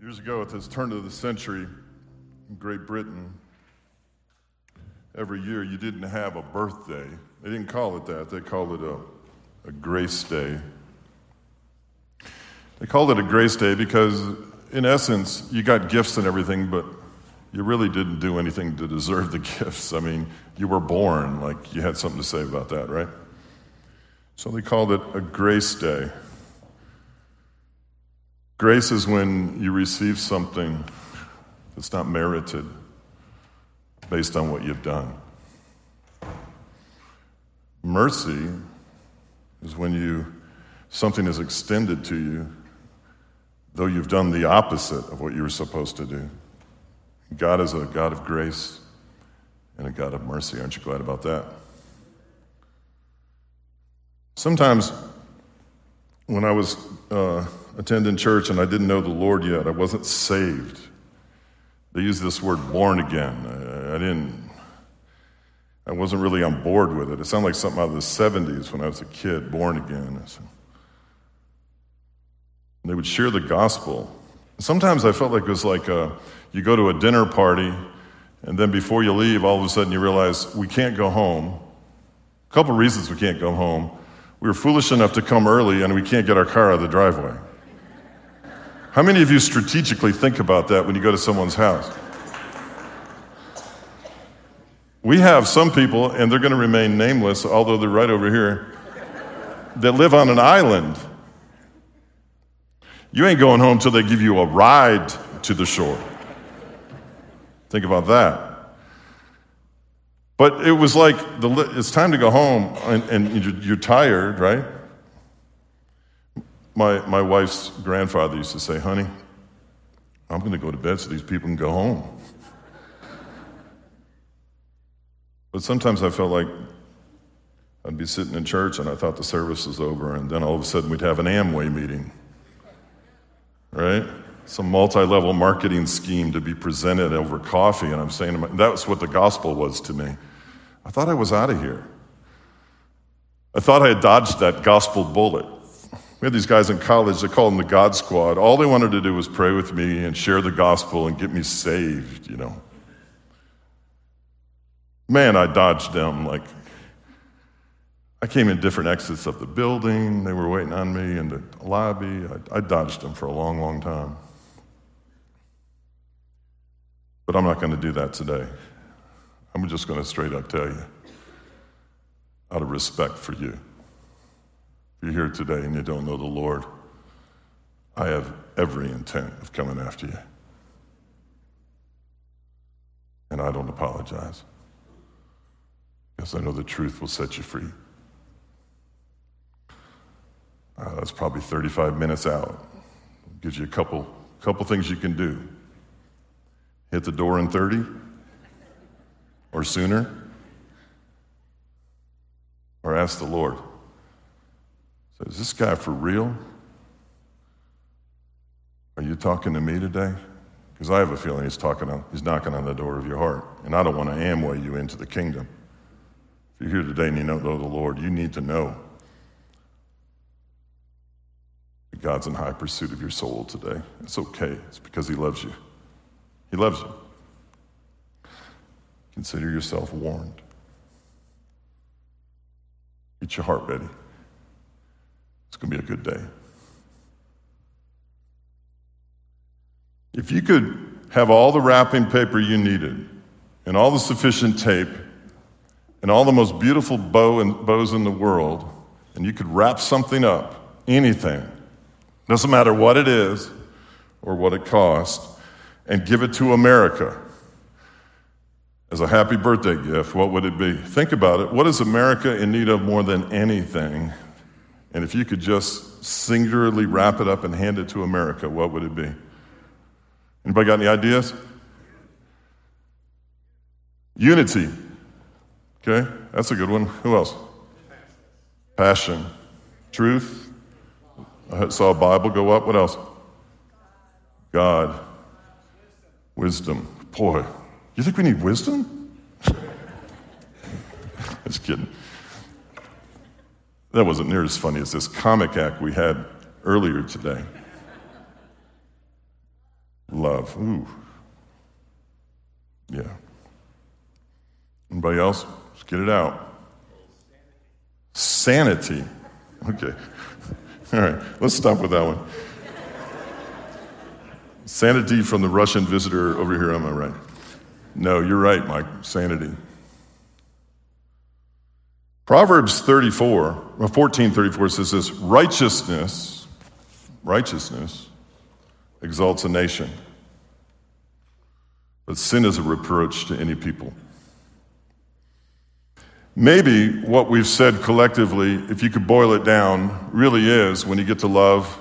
Years ago, at this turn of the century in Great Britain, every year you didn't have a birthday. They didn't call it that, they called it a, a grace day. They called it a grace day because, in essence, you got gifts and everything, but you really didn't do anything to deserve the gifts. I mean, you were born, like you had something to say about that, right? So they called it a grace day. Grace is when you receive something that's not merited based on what you've done. Mercy is when you something is extended to you though you've done the opposite of what you were supposed to do. God is a God of grace and a God of mercy. Aren't you glad about that? Sometimes when I was uh, attending church and I didn't know the Lord yet, I wasn't saved. They use this word born again. I, I didn't, I wasn't really on board with it. It sounded like something out of the 70s when I was a kid, born again. They would share the gospel. Sometimes I felt like it was like a, you go to a dinner party, and then before you leave, all of a sudden you realize we can't go home. A couple reasons we can't go home. We were foolish enough to come early, and we can't get our car out of the driveway. How many of you strategically think about that when you go to someone's house? We have some people, and they're going to remain nameless, although they're right over here, that live on an island. You ain't going home till they give you a ride to the shore. Think about that. But it was like the, it's time to go home, and, and you're tired, right? My, my wife's grandfather used to say, Honey, I'm going to go to bed so these people can go home. But sometimes I felt like I'd be sitting in church and I thought the service was over, and then all of a sudden we'd have an Amway meeting, right? Some multi level marketing scheme to be presented over coffee. And I'm saying, that's what the gospel was to me. I thought I was out of here. I thought I had dodged that gospel bullet. We had these guys in college, they called them the God Squad. All they wanted to do was pray with me and share the gospel and get me saved, you know. Man, I dodged them like I came in different exits of the building. They were waiting on me in the lobby. I, I dodged them for a long, long time. But I'm not going to do that today. I'm just going to straight up tell you, out of respect for you. If you're here today and you don't know the Lord, I have every intent of coming after you. And I don't apologize because I know the truth will set you free. Uh, that's probably 35 minutes out. Gives you a couple, couple things you can do. Hit the door in 30 or sooner, or ask the Lord, so is this guy for real? Are you talking to me today? Because I have a feeling he's talking on, he's knocking on the door of your heart. And I don't want to amway you into the kingdom. If you're here today and you don't know the Lord, you need to know that God's in high pursuit of your soul today. It's okay. It's because he loves you. He loves you. Consider yourself warned. Get your heart ready. It's going to be a good day. If you could have all the wrapping paper you needed, and all the sufficient tape, and all the most beautiful bow and bows in the world, and you could wrap something up, anything, doesn't matter what it is or what it costs, and give it to America as a happy birthday gift, what would it be? Think about it. What is America in need of more than anything and if you could just singularly wrap it up and hand it to America, what would it be? Anybody got any ideas? Unity. Okay, that's a good one. Who else? Passion. Truth. I saw a Bible go up. What else? God. Wisdom. Boy, you think we need wisdom? Just kidding. That wasn't near as funny as this comic act we had earlier today. love. Ooh. Yeah. Anybody else? Let's get it out. Sanity. Okay. All right, let's stop with that one. Sanity from the Russian visitor over here, am I right? No, you're right, Mike. Sanity. Proverbs 34, 14 34 says this righteousness, righteousness exalts a nation, but sin is a reproach to any people. Maybe what we've said collectively, if you could boil it down, really is when you get to love,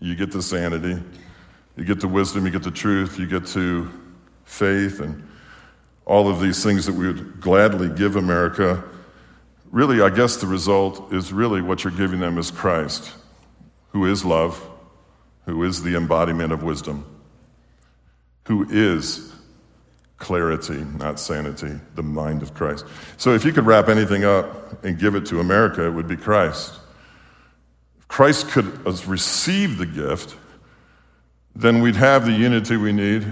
you get to sanity, you get to wisdom, you get to truth, you get to faith, and all of these things that we would gladly give America really, I guess the result is really what you're giving them is Christ, who is love, who is the embodiment of wisdom, who is clarity, not sanity, the mind of Christ. So if you could wrap anything up and give it to America, it would be Christ. If Christ could receive the gift, then we'd have the unity we need,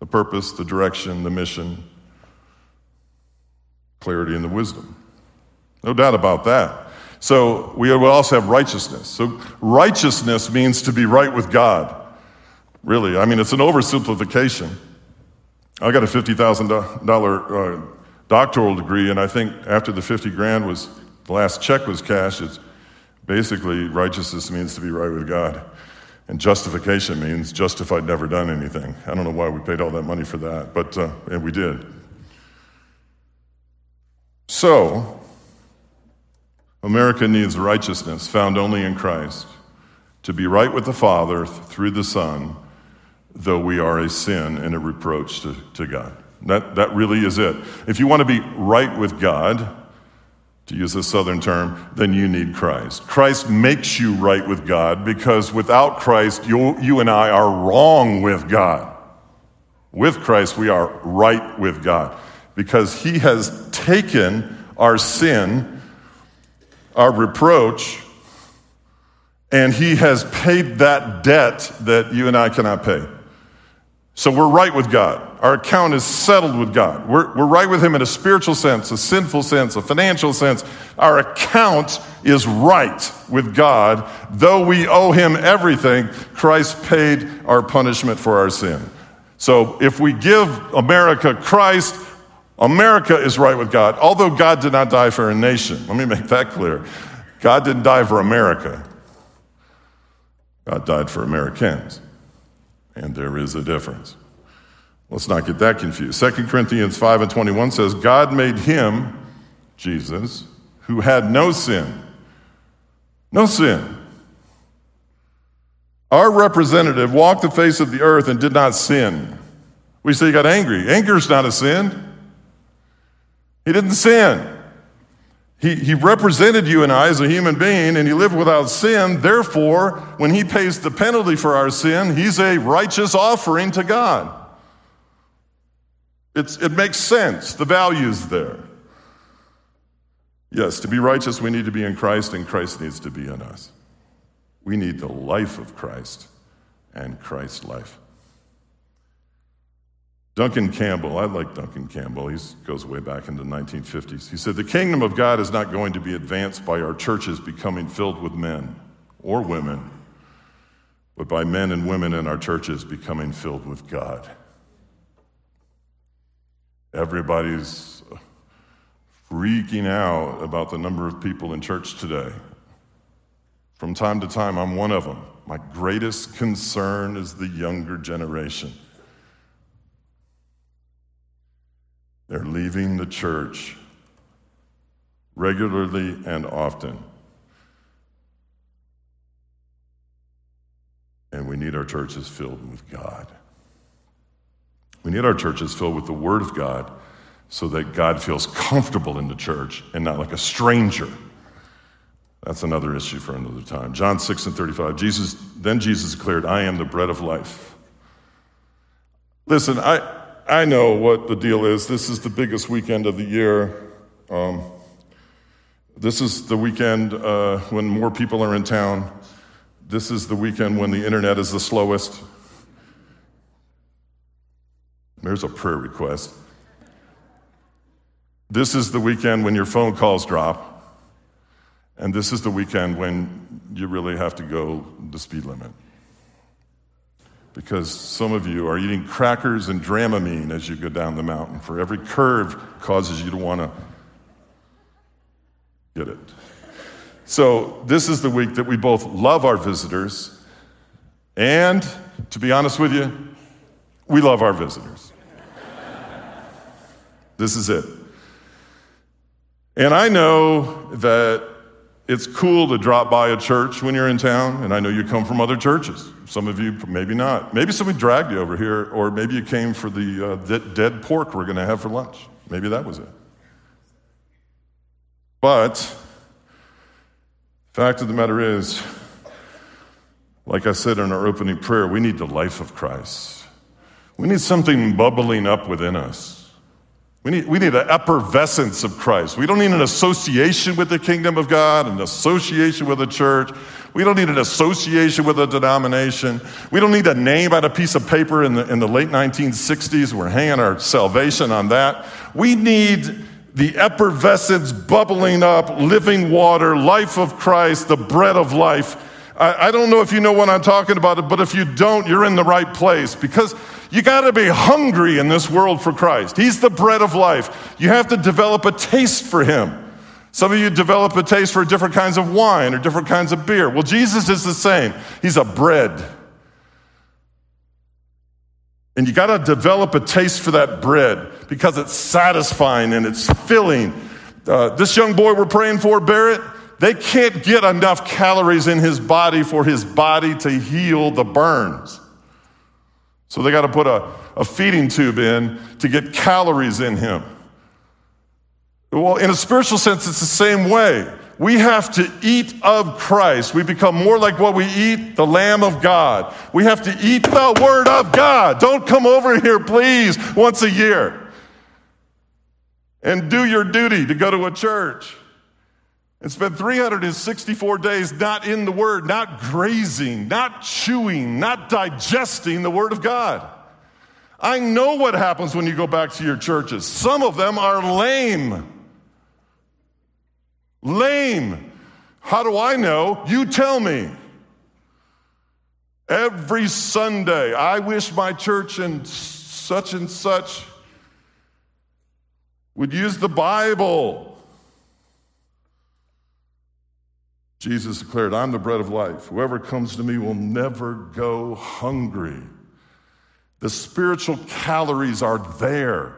the purpose, the direction, the mission, clarity, and the wisdom. No doubt about that. So we also have righteousness. So righteousness means to be right with God. Really, I mean, it's an oversimplification. I got a $50,000 uh, doctoral degree, and I think after the 50 grand was, the last check was cashed, it's basically righteousness means to be right with God. And justification means justified, never done anything. I don't know why we paid all that money for that, but uh, and we did. So, America needs righteousness found only in Christ to be right with the Father through the Son, though we are a sin and a reproach to, to God. That, that really is it. If you want to be right with God, to use a southern term, then you need Christ. Christ makes you right with God because without Christ, you, you and I are wrong with God. With Christ, we are right with God because He has taken our sin our reproach, and He has paid that debt that you and I cannot pay. So we're right with God. Our account is settled with God. We're, we're right with Him in a spiritual sense, a sinful sense, a financial sense. Our account is right with God. Though we owe Him everything, Christ paid our punishment for our sin. So if we give America Christ, America is right with God, although God did not die for a nation. Let me make that clear. God didn't die for America, God died for Americans. And there is a difference. Let's not get that confused. 2 Corinthians 5 and 21 says, God made him, Jesus, who had no sin. No sin. Our representative walked the face of the earth and did not sin. We say he got angry. Anger is not a sin. He didn't sin. He, he represented you and I as a human being, and he lived without sin. Therefore, when he pays the penalty for our sin, he's a righteous offering to God. It's, it makes sense. The value's there. Yes, to be righteous, we need to be in Christ, and Christ needs to be in us. We need the life of Christ and Christ's life. Duncan Campbell, I like Duncan Campbell. He goes way back into the 1950s. He said, The kingdom of God is not going to be advanced by our churches becoming filled with men or women, but by men and women in our churches becoming filled with God. Everybody's freaking out about the number of people in church today. From time to time, I'm one of them. My greatest concern is the younger generation. They're leaving the church regularly and often. And we need our churches filled with God. We need our churches filled with the Word of God so that God feels comfortable in the church and not like a stranger. That's another issue for another time. John 6 and 35. Jesus, then Jesus declared, I am the bread of life. Listen, I, I know what the deal is. This is the biggest weekend of the year. Um, this is the weekend uh, when more people are in town. This is the weekend when the internet is the slowest. There's a prayer request. This is the weekend when your phone calls drop. And this is the weekend when you really have to go the speed limit. Because some of you are eating crackers and dramamine as you go down the mountain. For every curve causes you to want to get it. So, this is the week that we both love our visitors, and to be honest with you, we love our visitors. this is it. And I know that it's cool to drop by a church when you're in town, and I know you come from other churches. Some of you, maybe not. Maybe somebody dragged you over here, or maybe you came for the uh, dead pork we're going to have for lunch. Maybe that was it. But, fact of the matter is, like I said in our opening prayer, we need the life of Christ. We need something bubbling up within us. We need, we need an effervescence of Christ. We don't need an association with the kingdom of God, an association with the church. We don't need an association with a denomination. We don't need a name on a piece of paper in the, in the late 1960s. We're hanging our salvation on that. We need the effervescence, bubbling up, living water, life of Christ, the bread of life. I, I don't know if you know what I'm talking about, but if you don't, you're in the right place because you got to be hungry in this world for Christ. He's the bread of life. You have to develop a taste for Him. Some of you develop a taste for different kinds of wine or different kinds of beer. Well, Jesus is the same. He's a bread. And you got to develop a taste for that bread because it's satisfying and it's filling. Uh, this young boy we're praying for, Barrett, they can't get enough calories in his body for his body to heal the burns. So they got to put a, a feeding tube in to get calories in him. Well, in a spiritual sense, it's the same way. We have to eat of Christ. We become more like what we eat, the Lamb of God. We have to eat the Word of God. Don't come over here, please, once a year and do your duty to go to a church and spend 364 days not in the Word, not grazing, not chewing, not digesting the Word of God. I know what happens when you go back to your churches. Some of them are lame. Lame. How do I know? You tell me. Every Sunday, I wish my church and such and such would use the Bible. Jesus declared, I'm the bread of life. Whoever comes to me will never go hungry. The spiritual calories are there.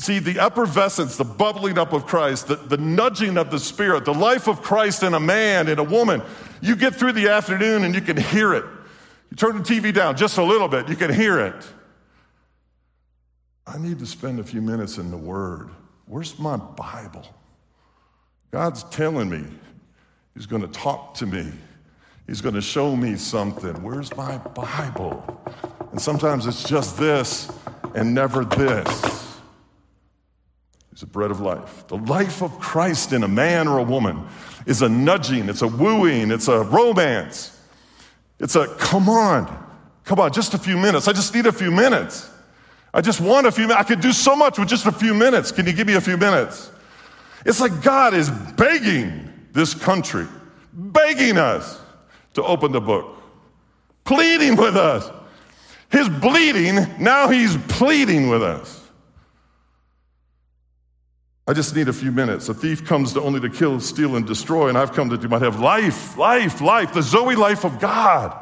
See, the effervescence, the bubbling up of Christ, the, the nudging of the Spirit, the life of Christ in a man, in a woman, you get through the afternoon and you can hear it. You turn the TV down just a little bit, you can hear it. I need to spend a few minutes in the Word. Where's my Bible? God's telling me, He's going to talk to me. He's going to show me something. Where's my Bible? And sometimes it's just this and never this. He's the bread of life. The life of Christ in a man or a woman is a nudging, it's a wooing, it's a romance. It's a come on, come on, just a few minutes. I just need a few minutes. I just want a few minutes. I could do so much with just a few minutes. Can you give me a few minutes? It's like God is begging this country, begging us to open the book, pleading with us. His bleeding, now he's pleading with us. I just need a few minutes. A thief comes to only to kill, steal, and destroy, and I've come that you might have life, life, life, the Zoe life of God.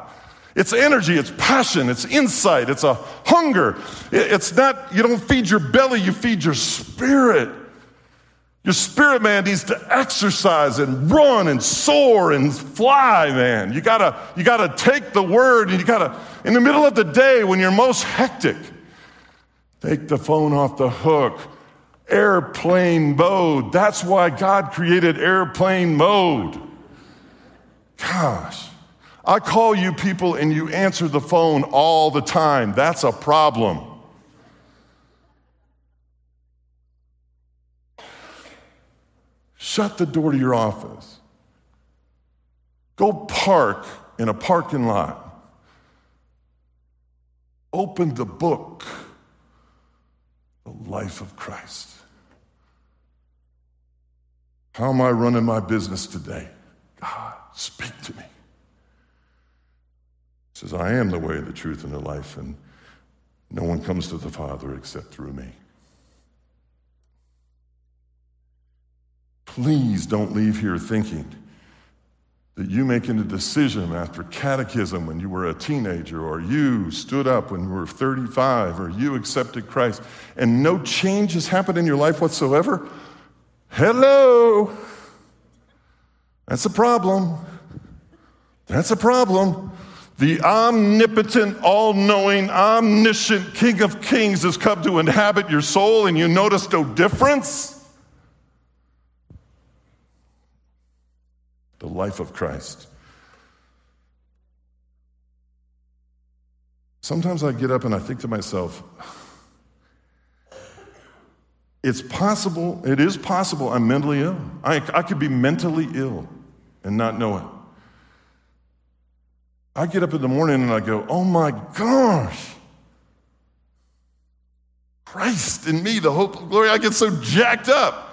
It's energy, it's passion, it's insight, it's a hunger. It's not, you don't feed your belly, you feed your spirit. Your spirit man needs to exercise and run and soar and fly, man. You gotta, you gotta take the word and you gotta, in the middle of the day when you're most hectic, take the phone off the hook. Airplane mode. That's why God created airplane mode. Gosh. I call you people and you answer the phone all the time. That's a problem. Shut the door to your office. Go park in a parking lot. Open the book. The Life of Christ. How am I running my business today? God, speak to me. He says, I am the way, the truth, and the life, and no one comes to the Father except through me. Please don't leave here thinking that you making a decision after catechism when you were a teenager, or you stood up when you were 35, or you accepted Christ, and no change has happened in your life whatsoever. Hello. That's a problem. That's a problem. The omnipotent, all knowing, omniscient King of Kings has come to inhabit your soul, and you notice no difference. The life of Christ. Sometimes I get up and I think to myself, it's possible, it is possible I'm mentally ill. I, I could be mentally ill and not know it. I get up in the morning and I go, oh my gosh, Christ in me, the hope of glory. I get so jacked up.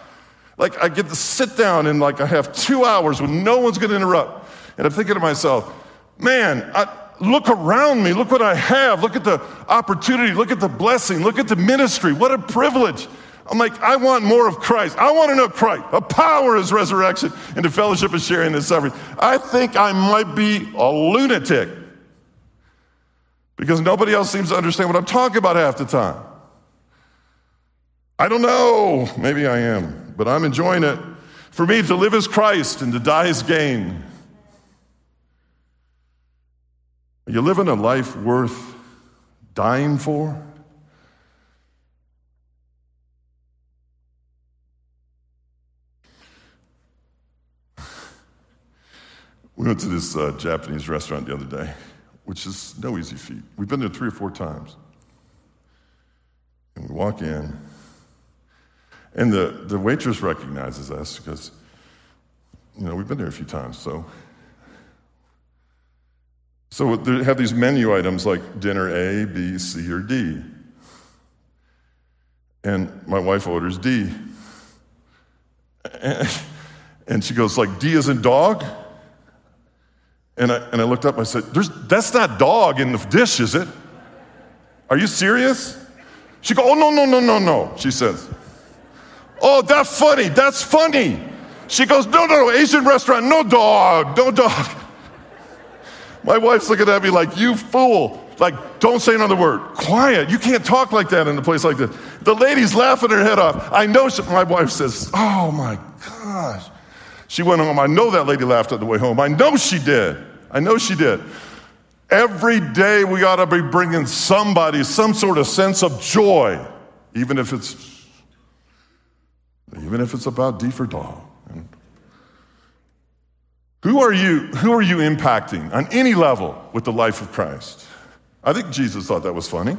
Like I get to sit down and like I have two hours when no one's to interrupt. And I'm thinking to myself, man, I, look around me. Look what I have. Look at the opportunity. Look at the blessing. Look at the ministry. What a privilege. I'm like, I want more of Christ. I want to know Christ, the power his resurrection, and the fellowship of sharing his suffering. I think I might be a lunatic because nobody else seems to understand what I'm talking about half the time. I don't know. Maybe I am, but I'm enjoying it. For me, to live is Christ and to die is gain. Are you living a life worth dying for? We went to this uh, Japanese restaurant the other day, which is no easy feat. We've been there three or four times. And we walk in, and the, the waitress recognizes us because, you know, we've been there a few times. So, so they have these menu items like dinner A, B, C, or D. And my wife orders D. And she goes like, D is in dog? And I, and I looked up, and I said, That's not dog in the dish, is it? Are you serious? She goes, Oh, no, no, no, no, no, she says. Oh, that's funny, that's funny. She goes, No, no, no, Asian restaurant, no dog, no dog. My wife's looking at me like, You fool. Like, don't say another word. Quiet. You can't talk like that in a place like this. The lady's laughing her head off. I know she, my wife says, Oh my gosh. She went home. I know that lady laughed on the way home. I know she did. I know she did. Every day we ought to be bringing somebody some sort of sense of joy, even if it's even if it's about D for dog. Who are you? Who are you impacting on any level with the life of Christ? I think Jesus thought that was funny.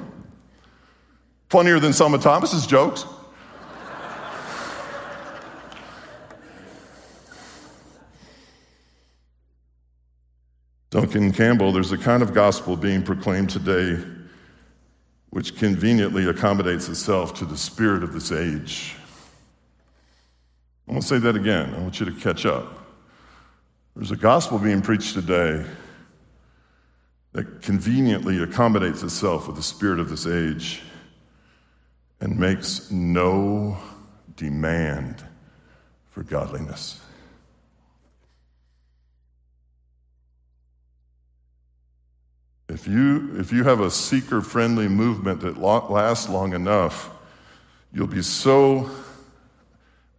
Funnier than some of Thomas's jokes. Duncan Campbell, there's a kind of gospel being proclaimed today which conveniently accommodates itself to the spirit of this age. I want to say that again. I want you to catch up. There's a gospel being preached today that conveniently accommodates itself with the spirit of this age and makes no demand for godliness. If you, if you have a seeker friendly movement that lasts long enough, you'll be so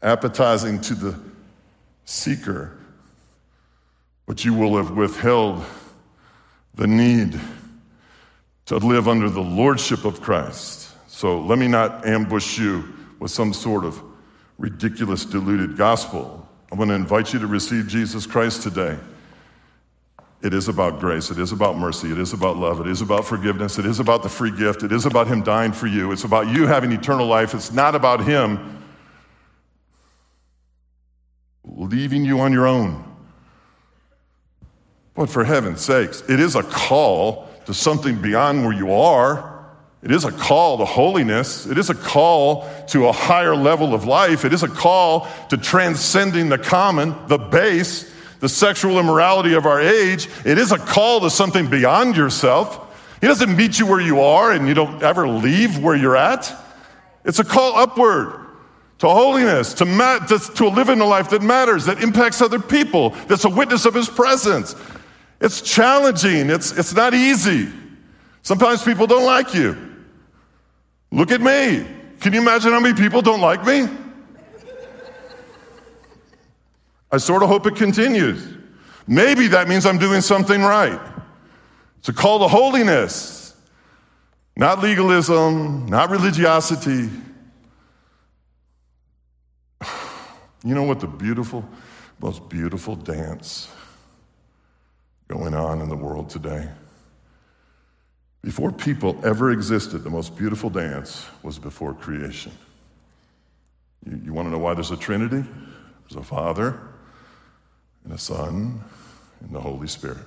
appetizing to the seeker, but you will have withheld the need to live under the lordship of Christ. So let me not ambush you with some sort of ridiculous, deluded gospel. I'm going to invite you to receive Jesus Christ today. It is about grace. It is about mercy. It is about love. It is about forgiveness. It is about the free gift. It is about Him dying for you. It's about you having eternal life. It's not about Him leaving you on your own. But for heaven's sakes, it is a call to something beyond where you are. It is a call to holiness. It is a call to a higher level of life. It is a call to transcending the common, the base, the sexual immorality of our age. It is a call to something beyond yourself. He doesn't meet you where you are and you don't ever leave where you're at. It's a call upward to holiness, to, ma- to, to live in a life that matters, that impacts other people, that's a witness of His presence. It's challenging, it's, it's not easy. Sometimes people don't like you. Look at me. Can you imagine how many people don't like me? I sort of hope it continues. Maybe that means I'm doing something right. It's a call to holiness, not legalism, not religiosity. You know what the beautiful, most beautiful dance going on in the world today? Before people ever existed, the most beautiful dance was before creation. You, you want to know why there's a Trinity? There's a Father, and a Son, and the Holy Spirit.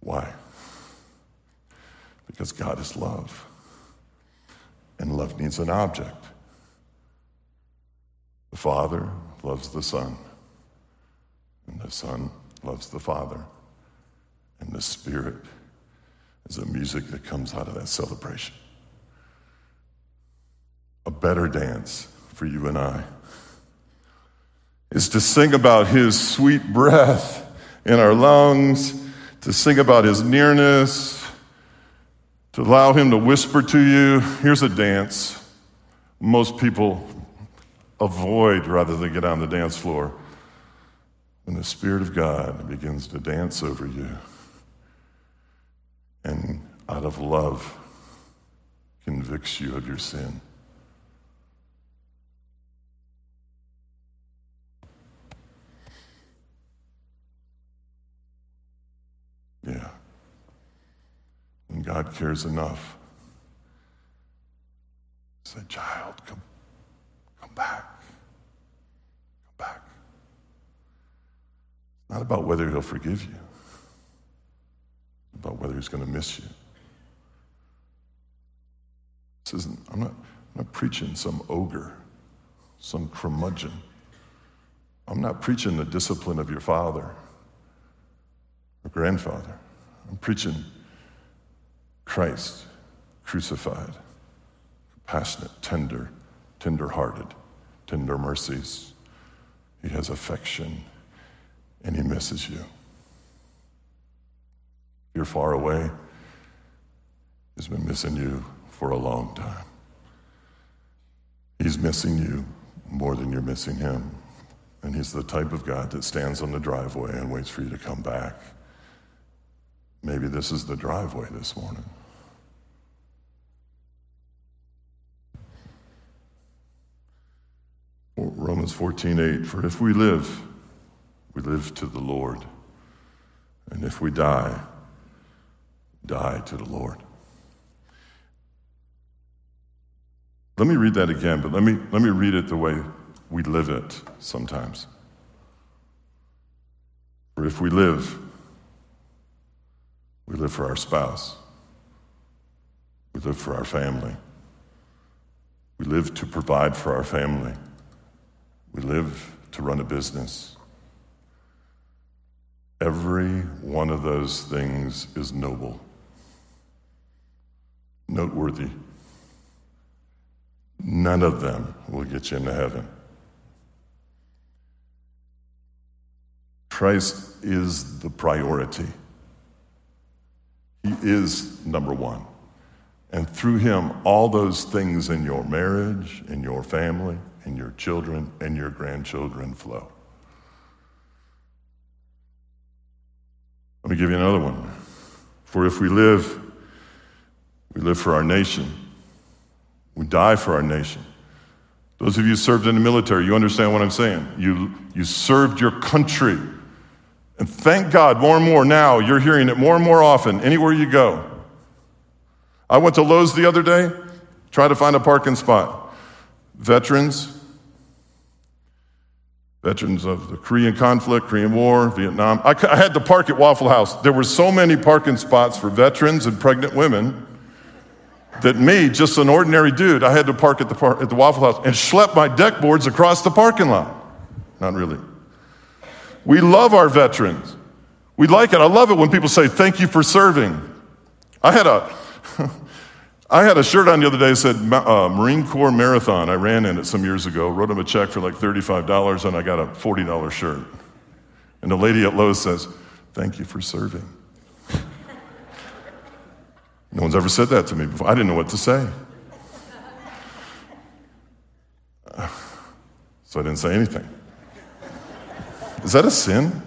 Why? Because God is love, and love needs an object. The Father loves the Son, and the Son loves the Father, and the Spirit is the music that comes out of that celebration. A better dance for you and I is to sing about his sweet breath in our lungs, to sing about his nearness, to allow him to whisper to you. Here's a dance most people avoid rather than get on the dance floor. When the Spirit of God begins to dance over you and out of love convicts you of your sin. Yeah. When God cares enough, say, child, come, come back. Come back. It's not about whether he'll forgive you it's about whether he's going to miss you. This isn't, I'm not, I'm not preaching some ogre, some curmudgeon. I'm not preaching the discipline of your father or grandfather. I'm preaching Christ crucified, compassionate, tender, tender hearted, tender mercies. He has affection and he misses you you're far away, He's been missing you for a long time. He's missing you more than you're missing Him. And He's the type of God that stands on the driveway and waits for you to come back. Maybe this is the driveway this morning. Romans 14:8 For if we live, we live to the Lord. And if we die, die to the Lord. Let me read that again, but let me, let me read it the way we live it sometimes. For if we live, we live for our spouse, we live for our family, we live to provide for our family, we live to run a business. Every one of those things is noble noteworthy. None of them will get you into heaven. Christ is the priority. He is number one. And through him, all those things in your marriage, in your family, in your children, and your grandchildren flow. Let me give you another one. For if we live we live for our nation. We die for our nation. Those of you served in the military, you understand what I'm saying. You, you served your country. And thank God, more and more now, you're hearing it more and more often, anywhere you go. I went to Lowe's the other day, tried to find a parking spot. Veterans, veterans of the Korean conflict, Korean War, Vietnam. I, I had to park at Waffle House. There were so many parking spots for veterans and pregnant women that me, just an ordinary dude, I had to park at the, par- at the Waffle House and schlep my deck boards across the parking lot. Not really. We love our veterans. We like it. I love it when people say, Thank you for serving. I had a. I had a shirt on the other day that said uh, Marine Corps Marathon. I ran in it some years ago, wrote him a check for like $35, and I got a $40 shirt. And the lady at Lowe's says, Thank you for serving. no one's ever said that to me before. I didn't know what to say. So I didn't say anything. Is that a sin?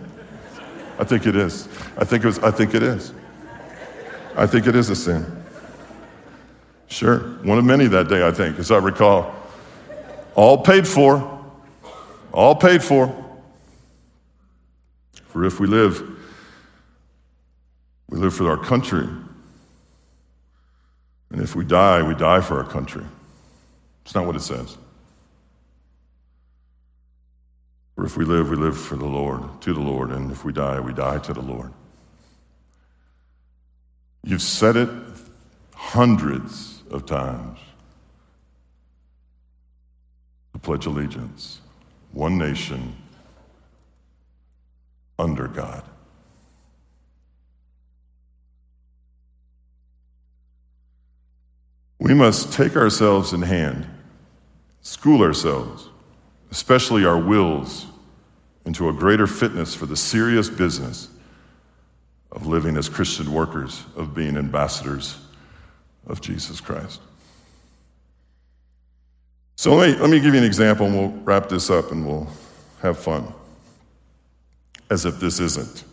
I think it is. I think it, was, I think it is. I think it is a sin. Sure. One of many that day, I think, as I recall. All paid for. All paid for. For if we live, we live for our country. And if we die, we die for our country. It's not what it says. For if we live, we live for the Lord, to the Lord. And if we die, we die to the Lord. You've said it hundreds of times. to Pledge Allegiance, one nation, under God. We must take ourselves in hand, school ourselves, especially our wills, into a greater fitness for the serious business of living as Christian workers, of being ambassadors of Jesus Christ. So let me, let me give you an example and we'll wrap this up and we'll have fun as if this isn't.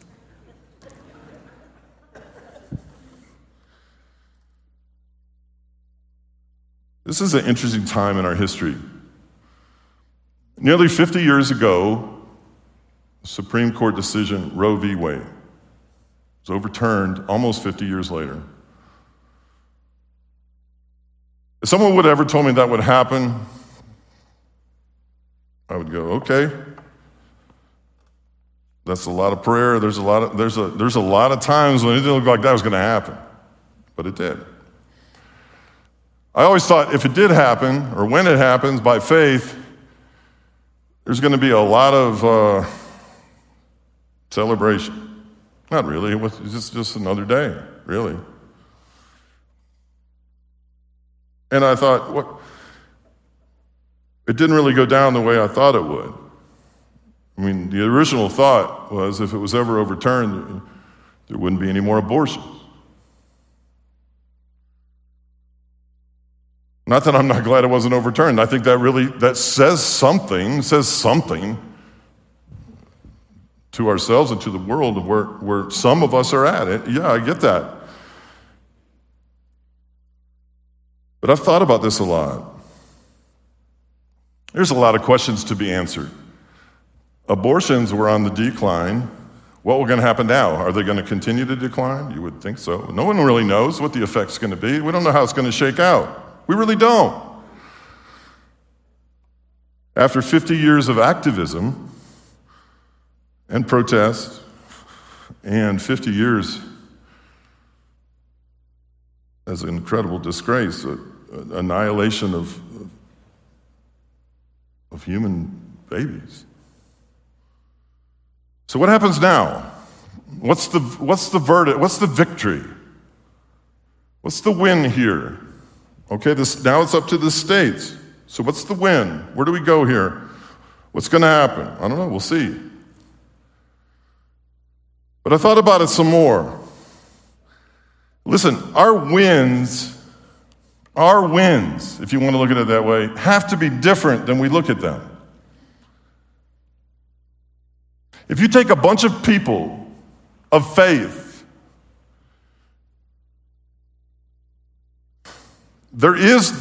This is an interesting time in our history. Nearly 50 years ago, Supreme Court decision Roe v. Wade was overturned almost 50 years later. If someone would have ever told me that would happen, I would go, okay, that's a lot of prayer. There's a lot of, there's a, there's a lot of times when it didn't look like that was going to happen, but it did. I always thought if it did happen, or when it happens by faith, there's going to be a lot of uh, celebration. Not really, it was just, just another day, really. And I thought, what? It didn't really go down the way I thought it would. I mean, the original thought was if it was ever overturned, there wouldn't be any more abortions. Not that I'm not glad it wasn't overturned. I think that really that says something, says something to ourselves and to the world where, where some of us are at. It, yeah, I get that. But I've thought about this a lot. There's a lot of questions to be answered. Abortions were on the decline. What will going to happen now? Are they going to continue to decline? You would think so. No one really knows what the effect's going to be. We don't know how it's going to shake out. We really don't. After 50 years of activism and protest, and 50 years as an incredible disgrace, an annihilation of, of human babies. So, what happens now? What's the, what's the verdict? What's the victory? What's the win here? Okay, this, now it's up to the states. So, what's the win? Where do we go here? What's going to happen? I don't know. We'll see. But I thought about it some more. Listen, our wins, our wins, if you want to look at it that way, have to be different than we look at them. If you take a bunch of people of faith, there is,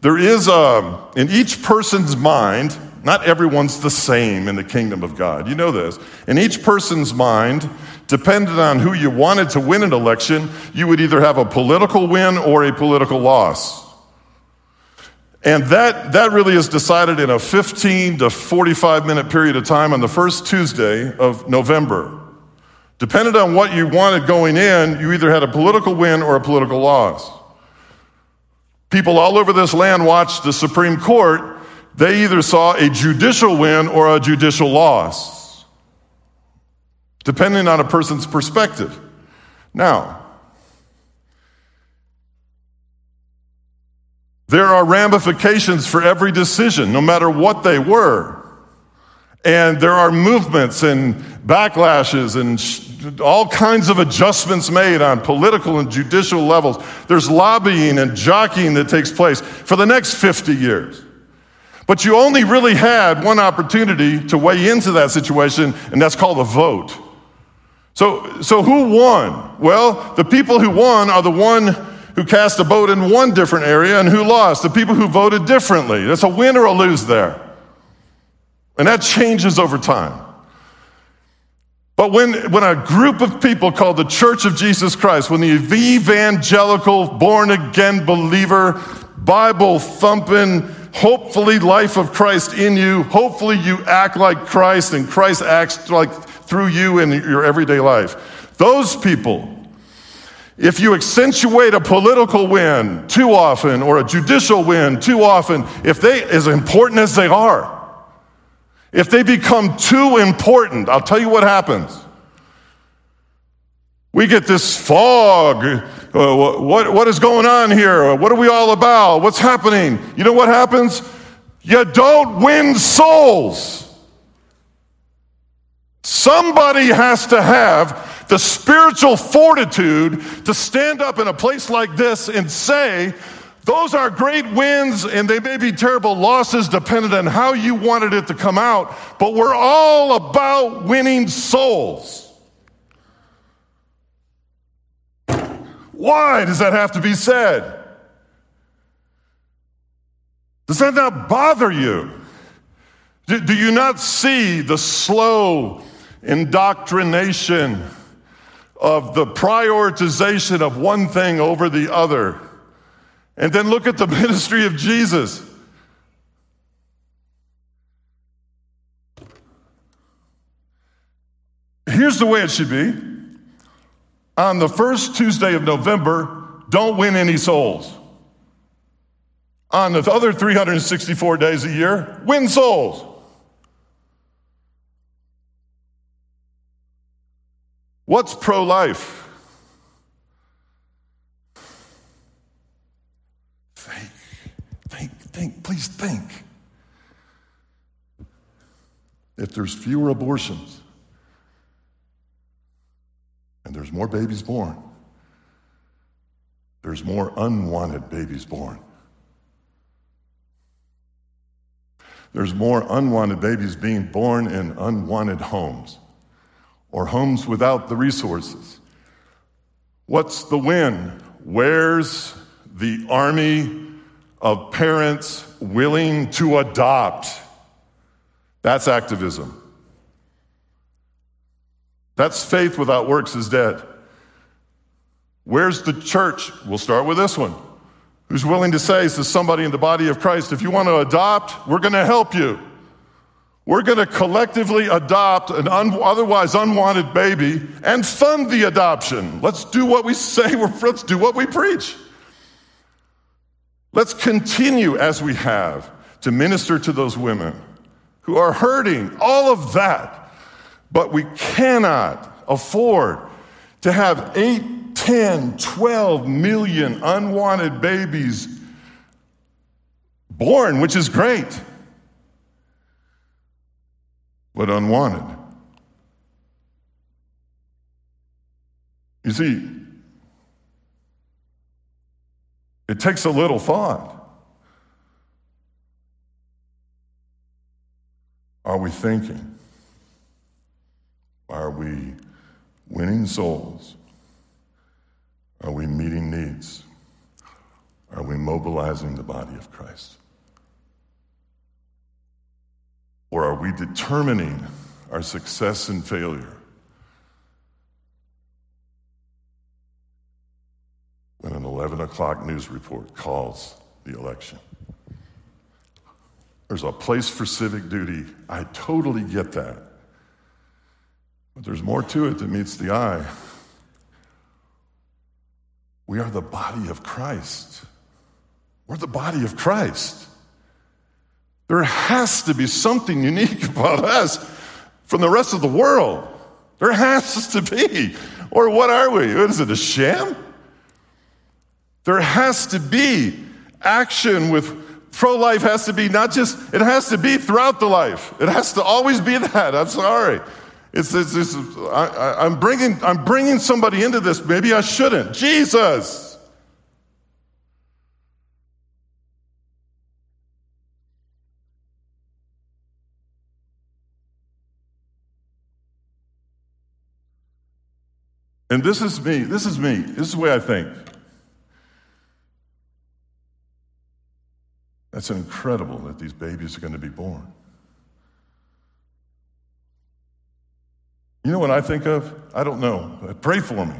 there is a, um, in each person's mind, not everyone's the same in the kingdom of God. You know this. In each person's mind, depending on who you wanted to win an election, you would either have a political win or a political loss. And that, that really is decided in a 15 to 45 minute period of time on the first Tuesday of November. Depending on what you wanted going in, you either had a political win or a political loss. People all over this land watched the Supreme Court. They either saw a judicial win or a judicial loss, depending on a person's perspective. Now, there are ramifications for every decision, no matter what they were. And there are movements and backlashes and sh- all kinds of adjustments made on political and judicial levels. There's lobbying and jockeying that takes place for the next 50 years. But you only really had one opportunity to weigh into that situation, and that's called a vote. So, so who won? Well, the people who won are the one who cast a vote in one different area and who lost, the people who voted differently. That's a win or a lose there. And that changes over time. But when, when a group of people called the Church of Jesus Christ, when the evangelical, born again believer, Bible thumping, hopefully life of Christ in you, hopefully you act like Christ and Christ acts like through you in your everyday life. Those people, if you accentuate a political win too often or a judicial win too often, if they, as important as they are, if they become too important, I'll tell you what happens. We get this fog. Uh, what, what is going on here? What are we all about? What's happening? You know what happens? You don't win souls. Somebody has to have the spiritual fortitude to stand up in a place like this and say, those are great wins, and they may be terrible losses depending on how you wanted it to come out, but we're all about winning souls. Why does that have to be said? Does that not bother you? Do, do you not see the slow indoctrination of the prioritization of one thing over the other? And then look at the ministry of Jesus. Here's the way it should be. On the first Tuesday of November, don't win any souls. On the other 364 days a year, win souls. What's pro life? think, think, think, please think. If there's fewer abortions and there's more babies born, there's more unwanted babies born. There's more unwanted babies being born in unwanted homes or homes without the resources. What's the win? Where's the army of parents willing to adopt. That's activism. That's faith without works is dead. Where's the church? We'll start with this one. Who's willing to say to somebody in the body of Christ, if you want to adopt, we're going to help you. We're going to collectively adopt an un- otherwise unwanted baby and fund the adoption. Let's do what we say, let's do what we preach. Let's continue as we have to minister to those women who are hurting, all of that. But we cannot afford to have 8, 10, 12 million unwanted babies born, which is great, but unwanted. You see, It takes a little thought. Are we thinking? Are we winning souls? Are we meeting needs? Are we mobilizing the body of Christ? Or are we determining our success and failure when an 11 o'clock news report calls the election. There's a place for civic duty. I totally get that. But there's more to it than meets the eye. We are the body of Christ. We're the body of Christ. There has to be something unique about us from the rest of the world. There has to be. Or what are we? What is it, a sham? There has to be action with pro life, has to be not just, it has to be throughout the life. It has to always be that. I'm sorry. It's, it's, it's I, am bringing, I'm bringing somebody into this. Maybe I shouldn't. Jesus. And this is me. This is me. This is the way I think. That's incredible that these babies are going to be born. You know what I think of? I don't know. Pray for me.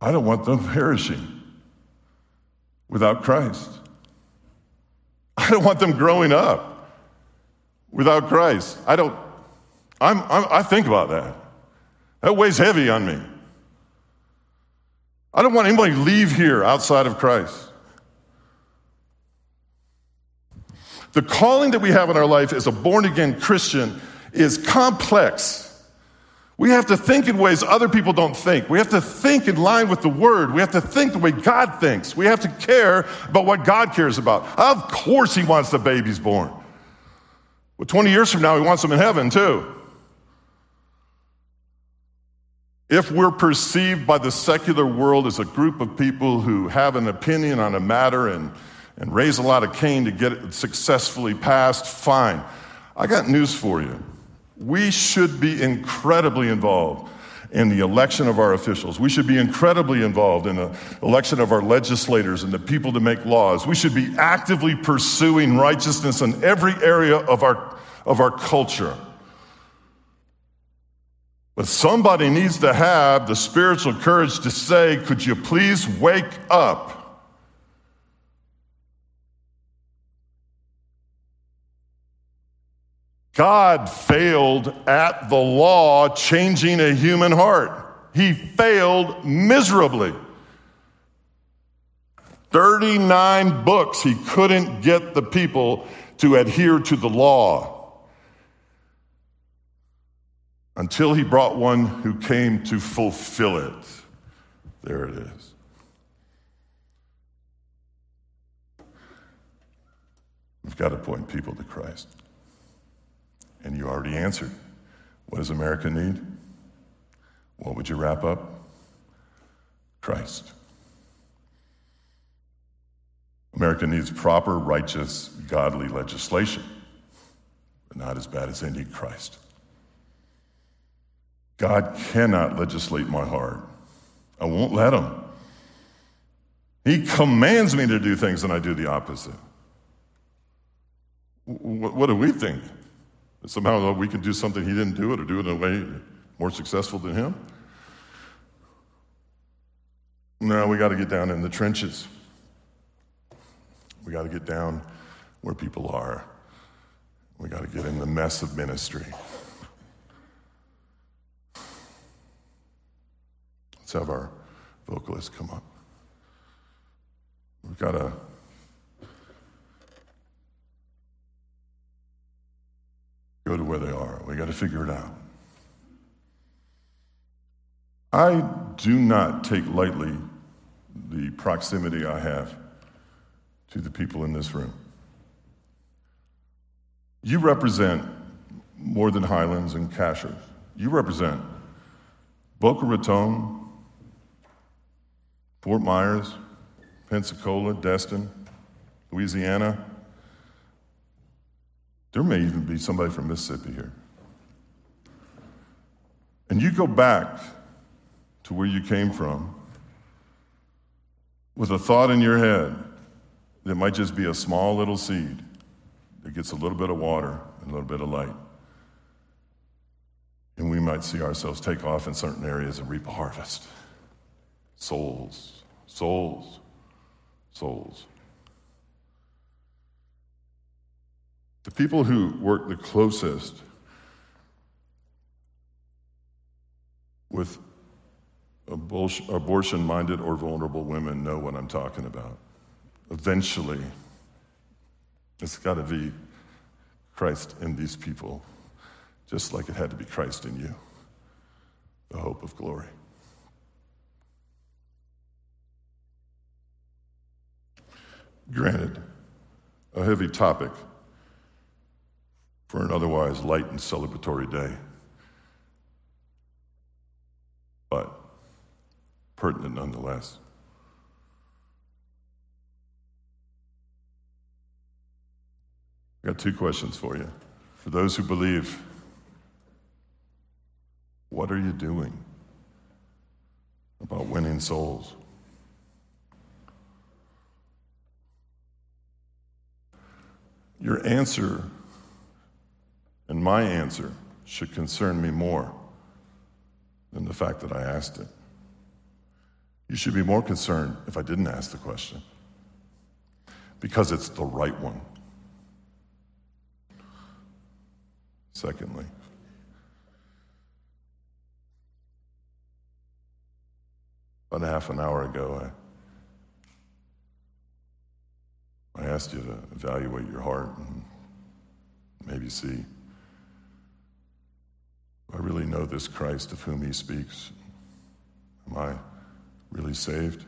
I don't want them perishing without Christ. I don't want them growing up without Christ. I don't, I'm, I'm, i think about that. That weighs heavy on me. I don't want anybody to leave here outside of Christ. The calling that we have in our life as a born again Christian is complex. We have to think in ways other people don't think. We have to think in line with the Word. We have to think the way God thinks. We have to care about what God cares about. Of course, He wants the babies born. But 20 years from now, He wants them in heaven too. If we're perceived by the secular world as a group of people who have an opinion on a matter and, and raise a lot of Cain to get it successfully passed, fine. I got news for you. We should be incredibly involved in the election of our officials. We should be incredibly involved in the election of our legislators and the people to make laws. We should be actively pursuing righteousness in every area of our, of our culture. But somebody needs to have the spiritual courage to say, Could you please wake up? God failed at the law changing a human heart. He failed miserably. 39 books, he couldn't get the people to adhere to the law until he brought one who came to fulfill it. There it is. We've got to point people to Christ. And you already answered. What does America need? What would you wrap up? Christ. America needs proper, righteous, godly legislation, but not as bad as they need Christ. God cannot legislate my heart. I won't let him. He commands me to do things and I do the opposite. What, do we think? That somehow uh, we can do something he didn't do it or do it in a way more successful than him? No, we got to get down in the trenches. We got to get down where people are. We got to get in the mess of ministry. Let's have our vocalist come up. We've got to go to where they are. We got to figure it out. I do not take lightly the proximity I have to the people in this room. You represent more than Highlands and Cashiers. You represent Boca Raton, Fort Myers, Pensacola, Destin, Louisiana. There may even be somebody from Mississippi here. And you go back to where you came from with a thought in your head that might just be a small little seed that gets a little bit of water and a little bit of light. And we might see ourselves take off in certain areas and reap a harvest souls, souls, souls. The people who work the closest with abortion minded or vulnerable women know what I'm talking about. Eventually, it's got to be Christ in these people, just like it had to be Christ in you, the hope of glory. Granted, a heavy topic for an otherwise light and celebratory day, but pertinent nonetheless. I got two questions for you. For those who believe, what are you doing about winning souls? Your answer and my answer should concern me more than the fact that I asked it. You should be more concerned if I didn't ask the question because it's the right one. Secondly, about half an hour ago, I I asked you to evaluate your heart and maybe see I really know this Christ of whom he speaks? Am I really saved?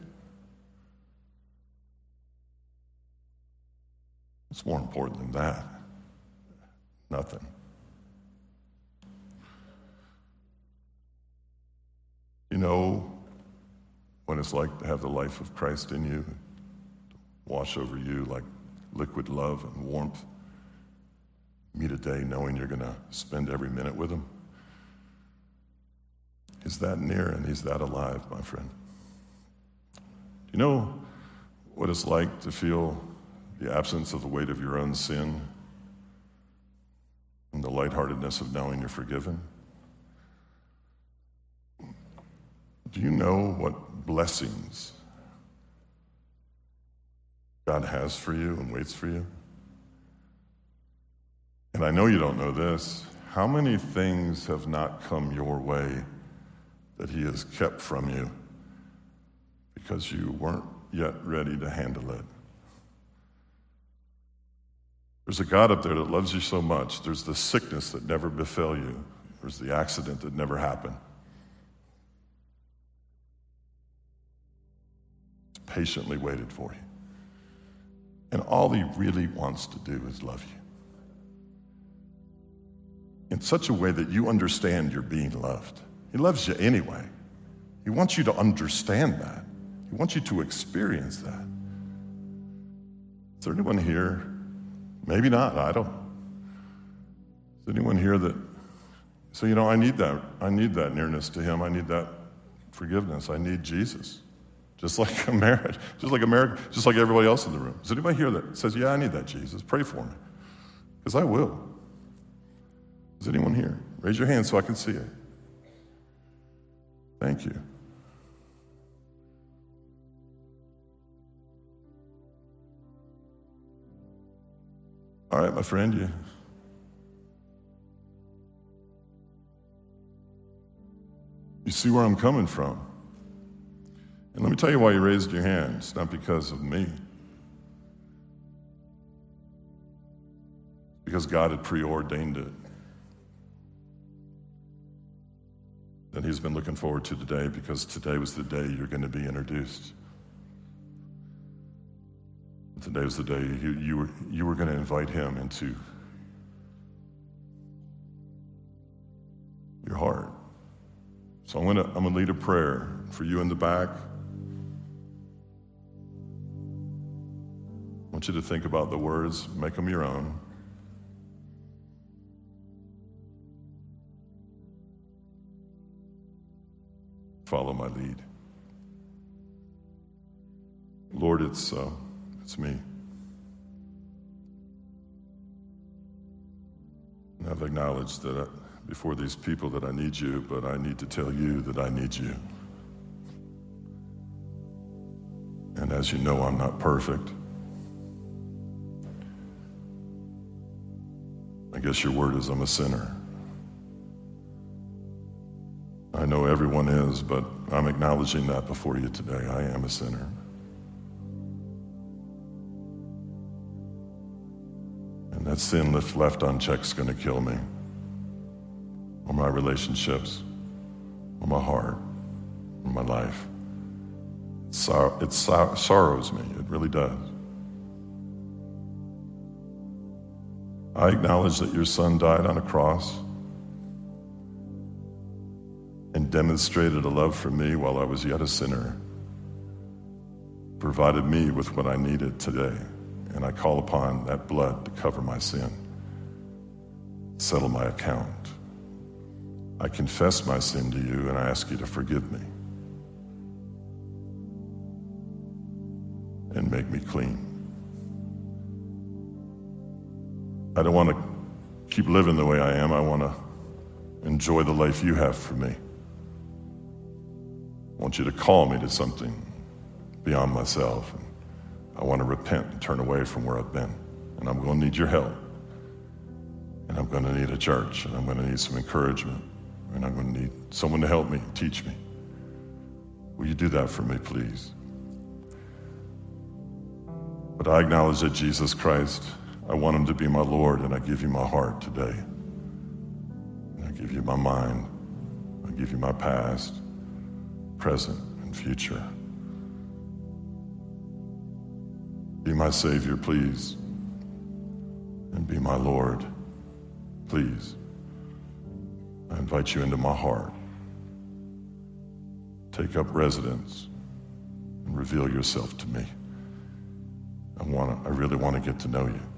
It's more important than that. Nothing. You know what it's like to have the life of Christ in you? Wash over you like liquid love and warmth. Meet a day knowing you're going to spend every minute with Him. He's that near and He's that alive, my friend. Do you know what it's like to feel the absence of the weight of your own sin and the lightheartedness of knowing you're forgiven? Do you know what blessings God has for you and waits for you? And I know you don't know this. How many things have not come your way that He has kept from you because you weren't yet ready to handle it? There's a God up there that loves you so much. There's the sickness that never befell you, there's the accident that never happened. Patiently waited for you. And all he really wants to do is love you in such a way that you understand you're being loved. He loves you anyway. He wants you to understand that. He wants you to experience that. Is there anyone here? Maybe not, I don't. Is there anyone here that so you know I need that I need that nearness to him. I need that forgiveness. I need Jesus. Just like a marriage, just like America, just like everybody else in the room. Is anybody here that says, Yeah, I need that, Jesus? Pray for me. Because I will. Is anyone here? Raise your hand so I can see it. Thank you. All right, my friend, you. You see where I'm coming from. And let me tell you why you raised your hand. It's not because of me. Because God had preordained it. That He's been looking forward to today because today was the day you're going to be introduced. Today was the day you, you were, you were going to invite Him into your heart. So I'm going to, I'm going to lead a prayer for you in the back. Want you to think about the words, make them your own. Follow my lead. Lord, it's, uh, it's me. And I've acknowledged that I, uh, before these people that I need you, but I need to tell you that I need you. And as you know, I'm not perfect. Guess your word is I'm a sinner. I know everyone is. but I'm acknowledging that before you today. I am a sinner. And that sin, left, left unchecked, is going to kill me, or my relationships, or my heart, or my life. It, sor- it sor- sorrows me. It really does. I acknowledge that your son died on a cross and demonstrated a love for me while I was yet a sinner, provided me with what I needed today. And I call upon that blood to cover my sin, settle my account. I confess my sin to you and I ask you to forgive me and make me clean. I don't want to keep living the way I am. I want to enjoy the life you have for me. I want you to call me to something beyond myself. And I want to repent and turn away from where I've been. And I'm going to need your help. And I'm going to need a church. And I'm going to need some encouragement. And I'm going to need someone to help me, teach me. Will you do that for me, please? But I acknowledge that Jesus Christ, I want him to be my Lord, and I give you my heart today. I give you my mind. I give you my past, present, and future. Be my Savior, please. And be my Lord, please. I invite you into my heart. Take up residence and reveal yourself to me. I, wanna, I really want to get to know you.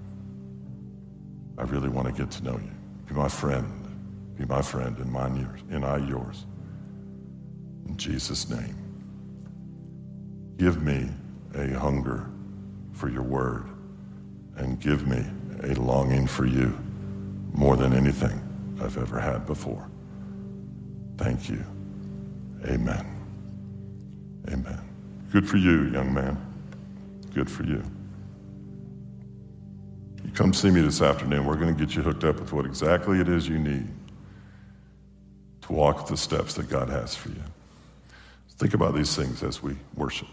I really want to get to know you. Be my friend. Be my friend and mine yours, and I yours. In Jesus' name. Give me a hunger for your word and give me a longing for you more than anything I've ever had before. Thank you. Amen. Amen. Good for you, young man. Good for you. You come see me this afternoon. We're going to get you hooked up with what exactly it is you need to walk the steps that God has for you. Think about these things as we worship.